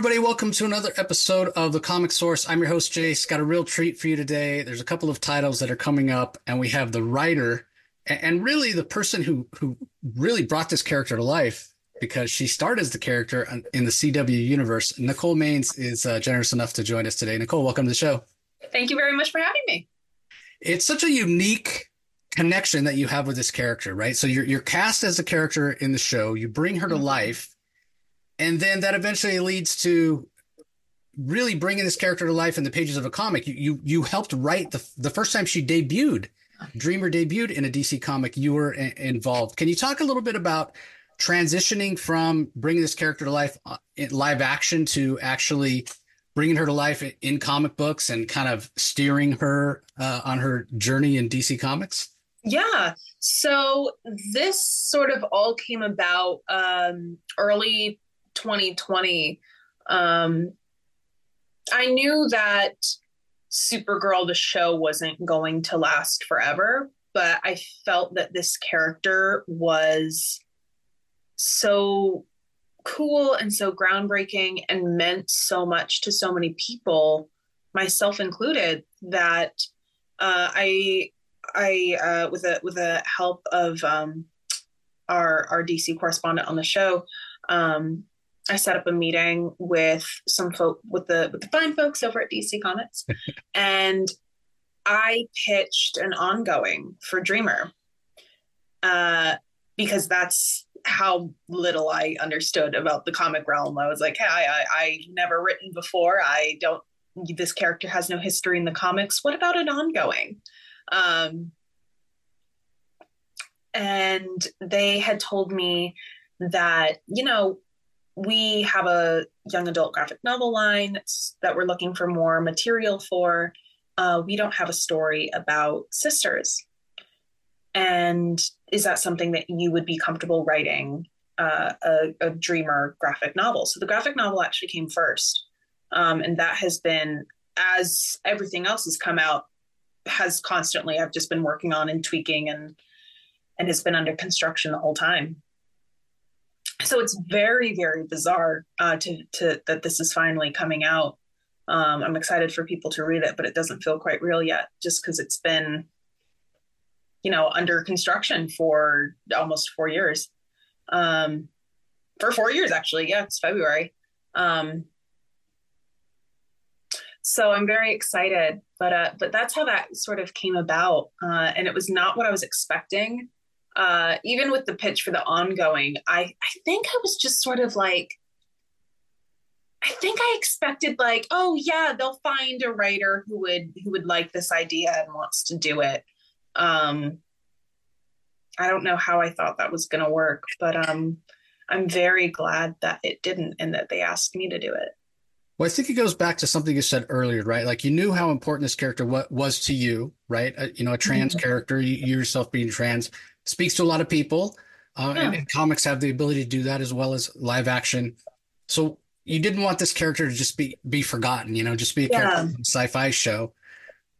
everybody. Welcome to another episode of The Comic Source. I'm your host, Jace. Got a real treat for you today. There's a couple of titles that are coming up, and we have the writer and really the person who, who really brought this character to life because she starred as the character in the CW universe. Nicole Maines is uh, generous enough to join us today. Nicole, welcome to the show. Thank you very much for having me. It's such a unique connection that you have with this character, right? So you're, you're cast as a character in the show, you bring her to mm-hmm. life and then that eventually leads to really bringing this character to life in the pages of a comic. You you, you helped write the the first time she debuted, Dreamer debuted in a DC comic. You were a- involved. Can you talk a little bit about transitioning from bringing this character to life uh, in live action to actually bringing her to life in comic books and kind of steering her uh, on her journey in DC Comics? Yeah. So this sort of all came about um, early 2020, um, I knew that Supergirl, the show, wasn't going to last forever, but I felt that this character was so cool and so groundbreaking and meant so much to so many people, myself included, that uh, I, I, uh, with a with the help of um, our our DC correspondent on the show, um, I set up a meeting with some folk with the with the fine folks over at DC Comics, and I pitched an ongoing for Dreamer, uh, because that's how little I understood about the comic realm. I was like, hey, I, I, I never written before. I don't. This character has no history in the comics. What about an ongoing? Um, and they had told me that you know we have a young adult graphic novel line that we're looking for more material for. Uh, we don't have a story about sisters. And is that something that you would be comfortable writing uh, a, a, dreamer graphic novel? So the graphic novel actually came first. Um, and that has been, as everything else has come out, has constantly, I've just been working on and tweaking and and has been under construction the whole time so it's very very bizarre uh, to to that this is finally coming out. Um, I'm excited for people to read it, but it doesn't feel quite real yet, just because it's been, you know, under construction for almost four years. Um, for four years, actually, yeah, it's February. Um, so I'm very excited, but uh, but that's how that sort of came about, uh, and it was not what I was expecting uh, even with the pitch for the ongoing, I, I think I was just sort of like, I think I expected like, oh yeah, they'll find a writer who would who would like this idea and wants to do it. Um, I don't know how I thought that was going to work, but um, I'm very glad that it didn't and that they asked me to do it. Well, I think it goes back to something you said earlier, right? Like you knew how important this character was to you, right? Uh, you know, a trans mm-hmm. character, you, yourself being trans, speaks to a lot of people. Uh, yeah. and, and, comics have the ability to do that as well as live action. So you didn't want this character to just be be forgotten, you know, just be a yeah. character sci-fi show.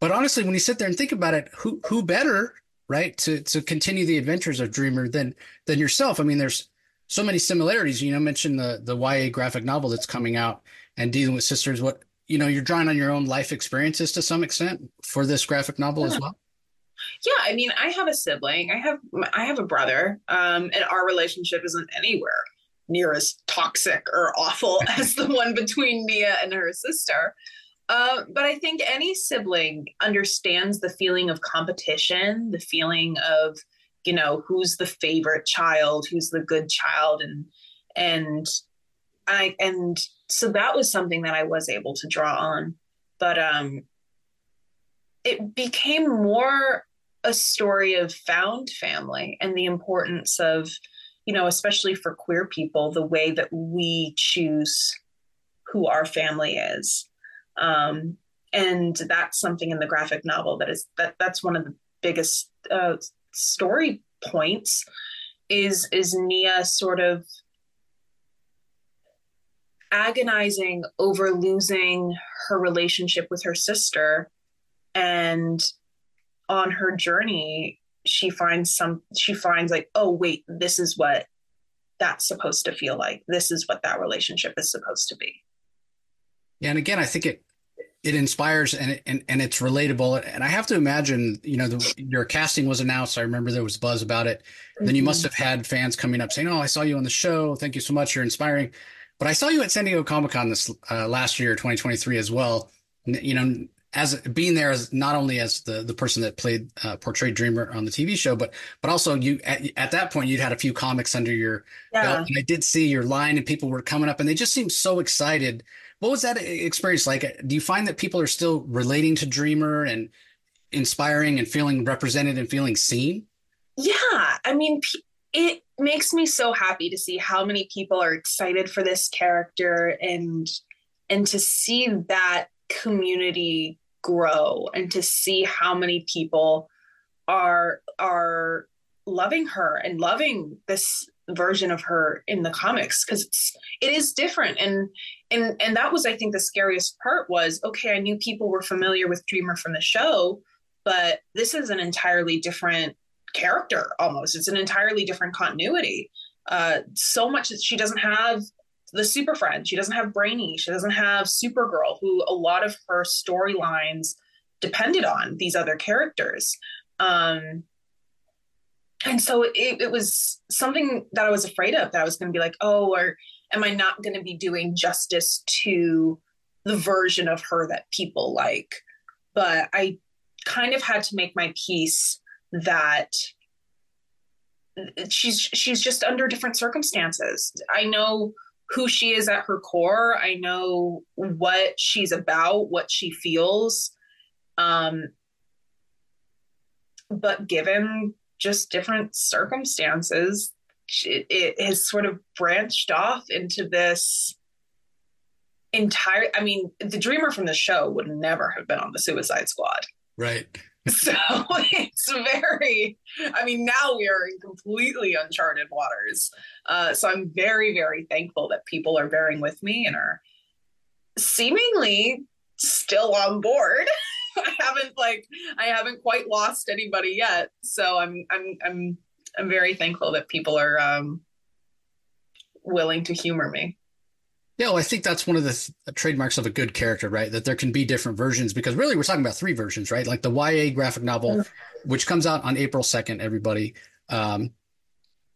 But honestly, when you sit there and think about it, who who better, right, to to continue the adventures of Dreamer than than yourself? I mean, there's so many similarities. You know, mention the the YA graphic novel that's coming out and dealing with sisters. What you know, you're drawing on your own life experiences to some extent for this graphic novel yeah. as well. Yeah, I mean, I have a sibling. I have I have a brother, um, and our relationship isn't anywhere near as toxic or awful as the one between Nia and her sister. Uh, but I think any sibling understands the feeling of competition, the feeling of you know who's the favorite child, who's the good child, and and I and so that was something that I was able to draw on. But um, it became more a story of found family and the importance of you know especially for queer people the way that we choose who our family is. Um, and that's something in the graphic novel that is that that's one of the biggest uh, story points is is nia sort of agonizing over losing her relationship with her sister and on her journey she finds some she finds like oh wait this is what that's supposed to feel like this is what that relationship is supposed to be Yeah, and again, I think it it inspires and, it, and and it's relatable. And I have to imagine, you know, the, your casting was announced. I remember there was buzz about it. Mm-hmm. Then you must mm-hmm. have had fans coming up saying, "Oh, I saw you on the show. Thank you so much. You're inspiring." But I saw you at San Diego Comic Con this uh, last year, 2023, as well. You know, as being there as not only as the the person that played uh, portrayed Dreamer on the TV show, but but also you at, at that point you'd had a few comics under your yeah. belt, and I did see your line, and people were coming up, and they just seemed so excited what was that experience like? Do you find that people are still relating to Dreamer and inspiring and feeling represented and feeling seen? Yeah, I mean, it makes me so happy to see how many people are excited for this character and and to see that community grow and to see how many people are are loving her and loving this version of her in the comics because it's it is different. And and and that was i think the scariest part was okay i knew people were familiar with dreamer from the show but this is an entirely different character almost. It's an entirely different continuity. Uh so much that she doesn't have the super friend she doesn't have brainy she doesn't have supergirl who a lot of her storylines depended on these other characters um and so it, it was something that I was afraid of that I was going to be like, oh, or am I not going to be doing justice to the version of her that people like? But I kind of had to make my peace that she's she's just under different circumstances. I know who she is at her core. I know what she's about, what she feels. Um, but given just different circumstances, it, it has sort of branched off into this entire. I mean, the dreamer from the show would never have been on the Suicide Squad. Right. So it's very, I mean, now we are in completely uncharted waters. Uh, so I'm very, very thankful that people are bearing with me and are seemingly still on board. I haven't like I haven't quite lost anybody yet. So I'm I'm I'm I'm very thankful that people are um willing to humor me. Yeah, well, I think that's one of the th- trademarks of a good character, right? That there can be different versions because really we're talking about three versions, right? Like the YA graphic novel, which comes out on April 2nd, everybody. Um,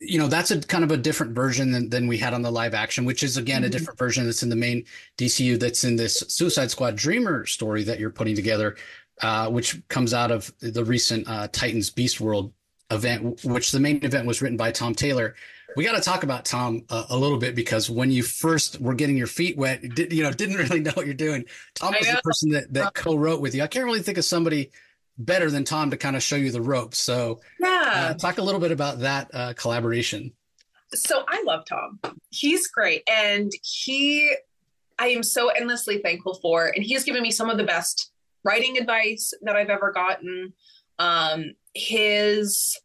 you know that's a kind of a different version than, than we had on the live action which is again mm-hmm. a different version that's in the main dcu that's in this suicide squad dreamer story that you're putting together uh, which comes out of the recent uh, titans beast world event which the main event was written by tom taylor we got to talk about tom uh, a little bit because when you first were getting your feet wet did, you know didn't really know what you're doing tom was the person that, that co-wrote with you i can't really think of somebody better than Tom to kind of show you the ropes. So, yeah, uh, talk a little bit about that uh, collaboration. So, I love Tom. He's great, and he, I am so endlessly thankful for, and he has given me some of the best writing advice that I've ever gotten. Um, his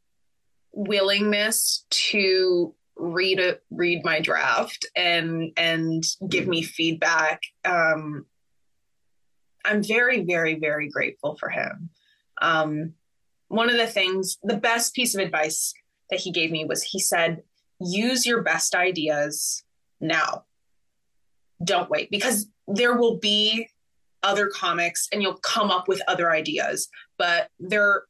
willingness to read a read my draft and and give me feedback. Um i'm very very very grateful for him. Um, one of the things, the best piece of advice that he gave me was he said, use your best ideas now. Don't wait. Because there will be other comics and you'll come up with other ideas, but they're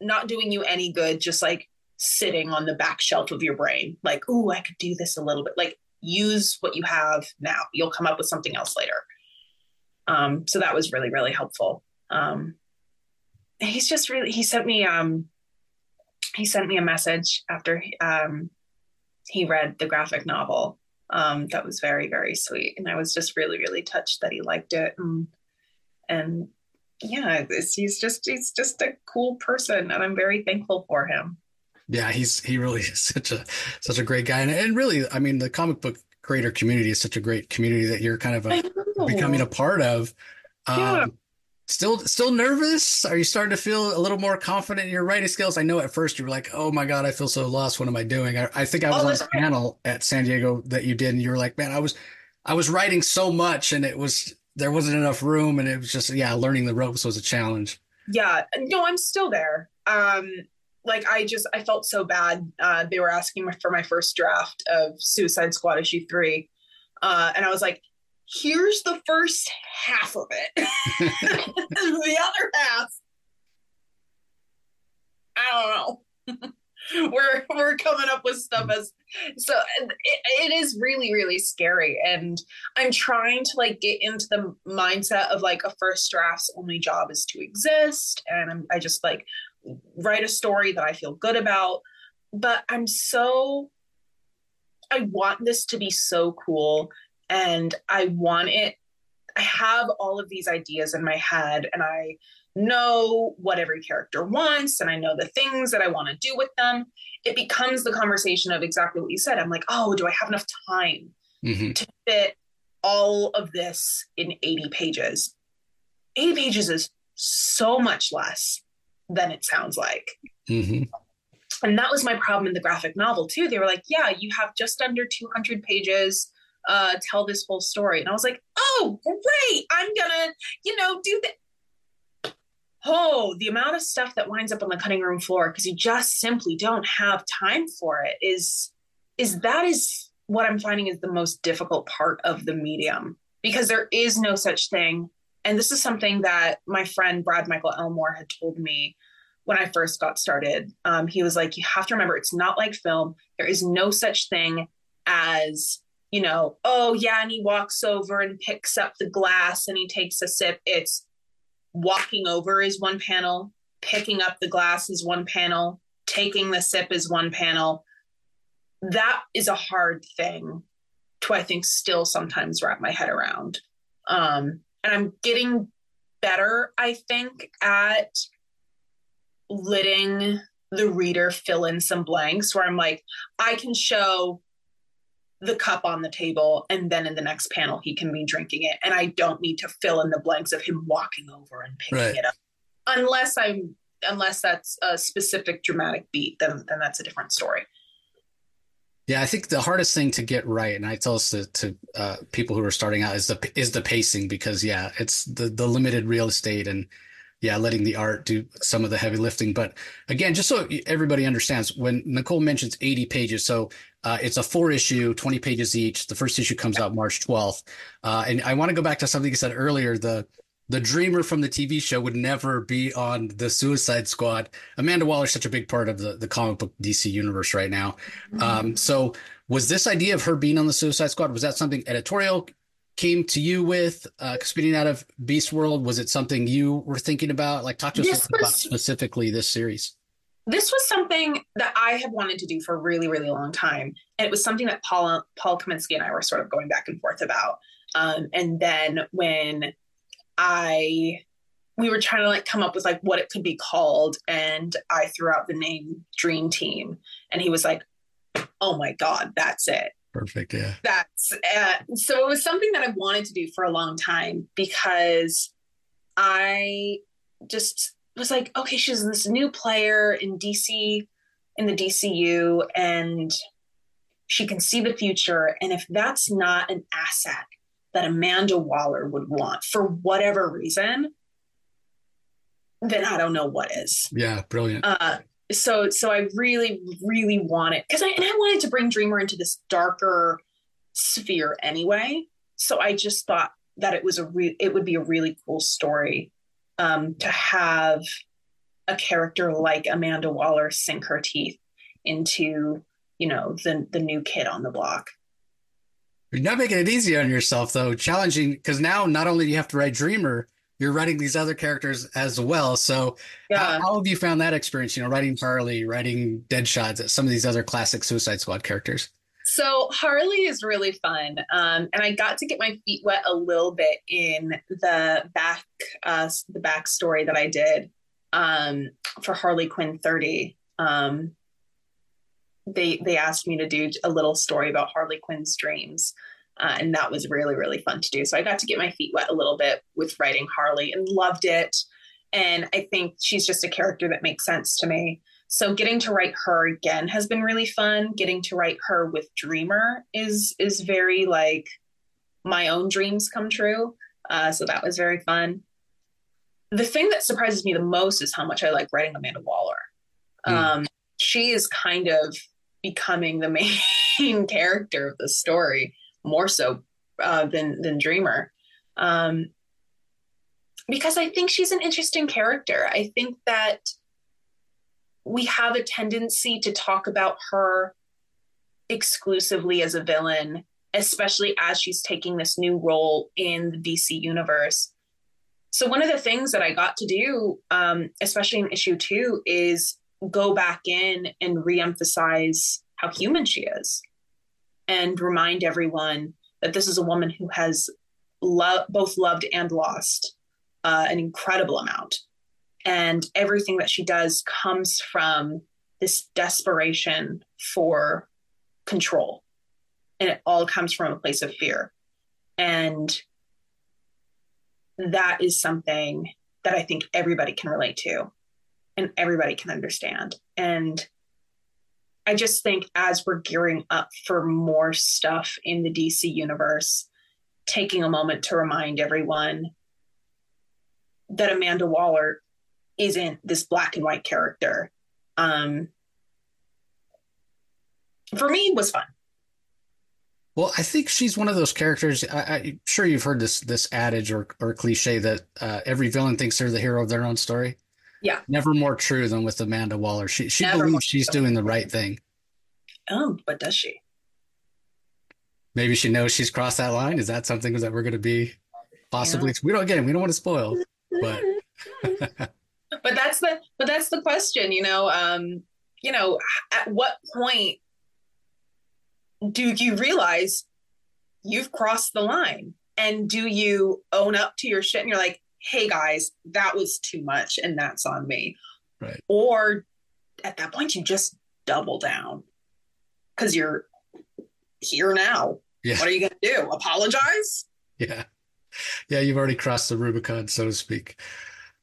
not doing you any good just like sitting on the back shelf of your brain. Like, ooh, I could do this a little bit. Like, use what you have now. You'll come up with something else later. Um, so that was really, really helpful. Um, he's just really he sent me um he sent me a message after um he read the graphic novel um that was very very sweet and i was just really really touched that he liked it and and yeah he's just he's just a cool person and i'm very thankful for him yeah he's he really is such a such a great guy and, and really i mean the comic book creator community is such a great community that you're kind of a, becoming a part of um, yeah Still, still nervous? Are you starting to feel a little more confident in your writing skills? I know at first you were like, "Oh my god, I feel so lost. What am I doing?" I, I think I was oh, on a panel at San Diego that you did, and you were like, "Man, I was, I was writing so much, and it was there wasn't enough room, and it was just yeah, learning the ropes was a challenge." Yeah, no, I'm still there. Um, like I just I felt so bad. Uh, they were asking for my first draft of Suicide Squad issue three, uh, and I was like, here's the first half of it. the other half, I don't know. we're we're coming up with stuff as so it, it is really really scary and i'm trying to like get into the mindset of like a first draft's only job is to exist and I'm, i just like write a story that i feel good about but i'm so i want this to be so cool and i want it i have all of these ideas in my head and i know what every character wants and I know the things that I want to do with them, it becomes the conversation of exactly what you said. I'm like, oh, do I have enough time mm-hmm. to fit all of this in 80 pages? 80 pages is so much less than it sounds like. Mm-hmm. And that was my problem in the graphic novel, too. They were like, yeah, you have just under 200 pages. Uh, tell this whole story. And I was like, oh, great. I'm going to, you know, do that oh, the amount of stuff that winds up on the cutting room floor because you just simply don't have time for it is is that is what I'm finding is the most difficult part of the medium because there is no such thing. And this is something that my friend Brad Michael Elmore had told me when I first got started. Um, he was like, you have to remember, it's not like film. There is no such thing as, you know, oh, yeah, and he walks over and picks up the glass and he takes a sip. It's walking over is one panel, picking up the glass is one panel, taking the sip is one panel. That is a hard thing to, I think, still sometimes wrap my head around. Um, and I'm getting better, I think, at letting the reader fill in some blanks where I'm like, I can show the cup on the table and then in the next panel he can be drinking it and i don't need to fill in the blanks of him walking over and picking right. it up unless i'm unless that's a specific dramatic beat then then that's a different story yeah i think the hardest thing to get right and i tell this to, to uh, people who are starting out is the is the pacing because yeah it's the the limited real estate and yeah, letting the art do some of the heavy lifting. But again, just so everybody understands, when Nicole mentions 80 pages, so uh, it's a four issue, 20 pages each. The first issue comes out March 12th. Uh, and I want to go back to something you said earlier. The the dreamer from the TV show would never be on the Suicide Squad. Amanda Waller is such a big part of the, the comic book DC universe right now. Mm-hmm. Um, so was this idea of her being on the Suicide Squad, was that something editorial came to you with uh, spinning out of Beast World? Was it something you were thinking about? Like, talk to us was, about specifically this series. This was something that I have wanted to do for a really, really long time, and it was something that Paul Paul Kaminski and I were sort of going back and forth about. Um, and then when I we were trying to like come up with like what it could be called, and I threw out the name Dream Team, and he was like, "Oh my God, that's it." Perfect. Yeah. That's uh, so it was something that I wanted to do for a long time because I just was like, okay, she's this new player in DC, in the DCU, and she can see the future. And if that's not an asset that Amanda Waller would want for whatever reason, then I don't know what is. Yeah, brilliant. Uh, so so I really really wanted because I and I wanted to bring Dreamer into this darker sphere anyway. So I just thought that it was a re- it would be a really cool story um, to have a character like Amanda Waller sink her teeth into you know the the new kid on the block. You're not making it easy on yourself though, challenging because now not only do you have to write Dreamer, you're writing these other characters as well. So yeah. how, how, have you found that experience? You know, writing Harley, writing Deadshot, some of these other classic Suicide Squad characters. So Harley is really fun, um, and I got to get my feet wet a little bit in the back, uh, the backstory that I did um, for Harley Quinn 30. Um, they they asked me to do a little story about Harley Quinn's dreams, uh, and that was really, really fun to do. So I got to get my feet wet a little bit with writing Harley and loved it. And I think she's just a character that makes sense to me. So getting to write her again has been really fun. Getting to write her with Dreamer is is very like my own dreams come true. Uh, so that was very fun. The thing that surprises me the most is how much I like writing Amanda Waller. Mm. Um, she is kind of becoming the main character of the story more so uh, than than Dreamer. Um, because I think she's an interesting character. I think that we have a tendency to talk about her exclusively as a villain, especially as she's taking this new role in the DC universe. So, one of the things that I got to do, um, especially in issue two, is go back in and reemphasize how human she is and remind everyone that this is a woman who has lo- both loved and lost uh, an incredible amount. And everything that she does comes from this desperation for control. And it all comes from a place of fear. And that is something that I think everybody can relate to and everybody can understand. And I just think as we're gearing up for more stuff in the DC universe, taking a moment to remind everyone that Amanda Waller isn't this black and white character. Um, for me, was fun. Well, I think she's one of those characters. I, am sure you've heard this this adage or, or cliche that uh, every villain thinks they're the hero of their own story. Yeah. Never more true than with Amanda Waller. She she Never believes she's doing the right thing. Oh, but does she? Maybe she knows she's crossed that line. Is that something that we're going to be possibly? Yeah. We don't again. We don't want to spoil, but. but that's the but that's the question. You know, um, you know, at what point do you realize you've crossed the line? And do you own up to your shit and you're like, hey guys, that was too much and that's on me? Right. Or at that point, you just double down because you're here now. Yeah. What are you going to do? Apologize? Yeah. Yeah, you've already crossed the Rubicon, so to speak.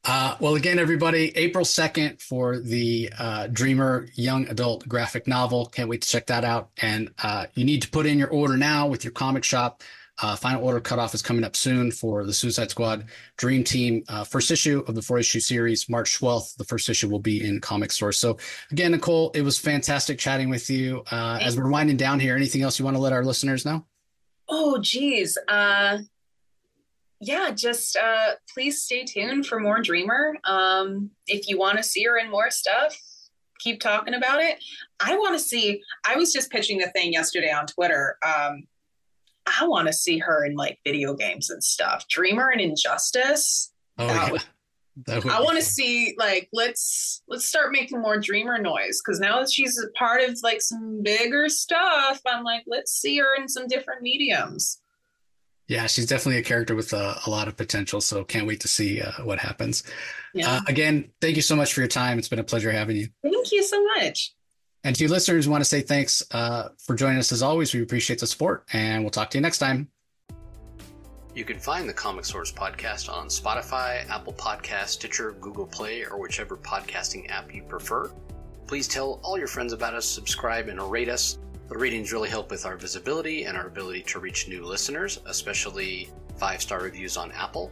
Uh, well, again, everybody, April 2nd for the uh, Dreamer young adult graphic novel. Can't wait to check that out. And uh, you need to put in your order now with your comic shop. Uh, final order cutoff is coming up soon for the Suicide Squad Dream Team uh, first issue of the four issue series. March 12th, the first issue will be in Comic Source. So, again, Nicole, it was fantastic chatting with you. Uh, as we're winding down here, anything else you want to let our listeners know? Oh, geez. Uh, yeah, just uh, please stay tuned for more Dreamer. Um, if you want to see her in more stuff, keep talking about it. I want to see. I was just pitching the thing yesterday on Twitter. Um, I want to see her in like video games and stuff. Dreamer and Injustice. Oh yeah. Would, that would I want to see like let's let's start making more Dreamer noise because now that she's a part of like some bigger stuff, I'm like let's see her in some different mediums. Yeah, she's definitely a character with a, a lot of potential. So can't wait to see uh, what happens. Yeah. Uh, again, thank you so much for your time. It's been a pleasure having you. Thank you so much. And to you listeners, want to say thanks uh, for joining us as always. We appreciate the support, and we'll talk to you next time. You can find the Comic Source podcast on Spotify, Apple Podcast, Stitcher, Google Play, or whichever podcasting app you prefer. Please tell all your friends about us, subscribe, and rate us. The ratings really help with our visibility and our ability to reach new listeners, especially five star reviews on Apple.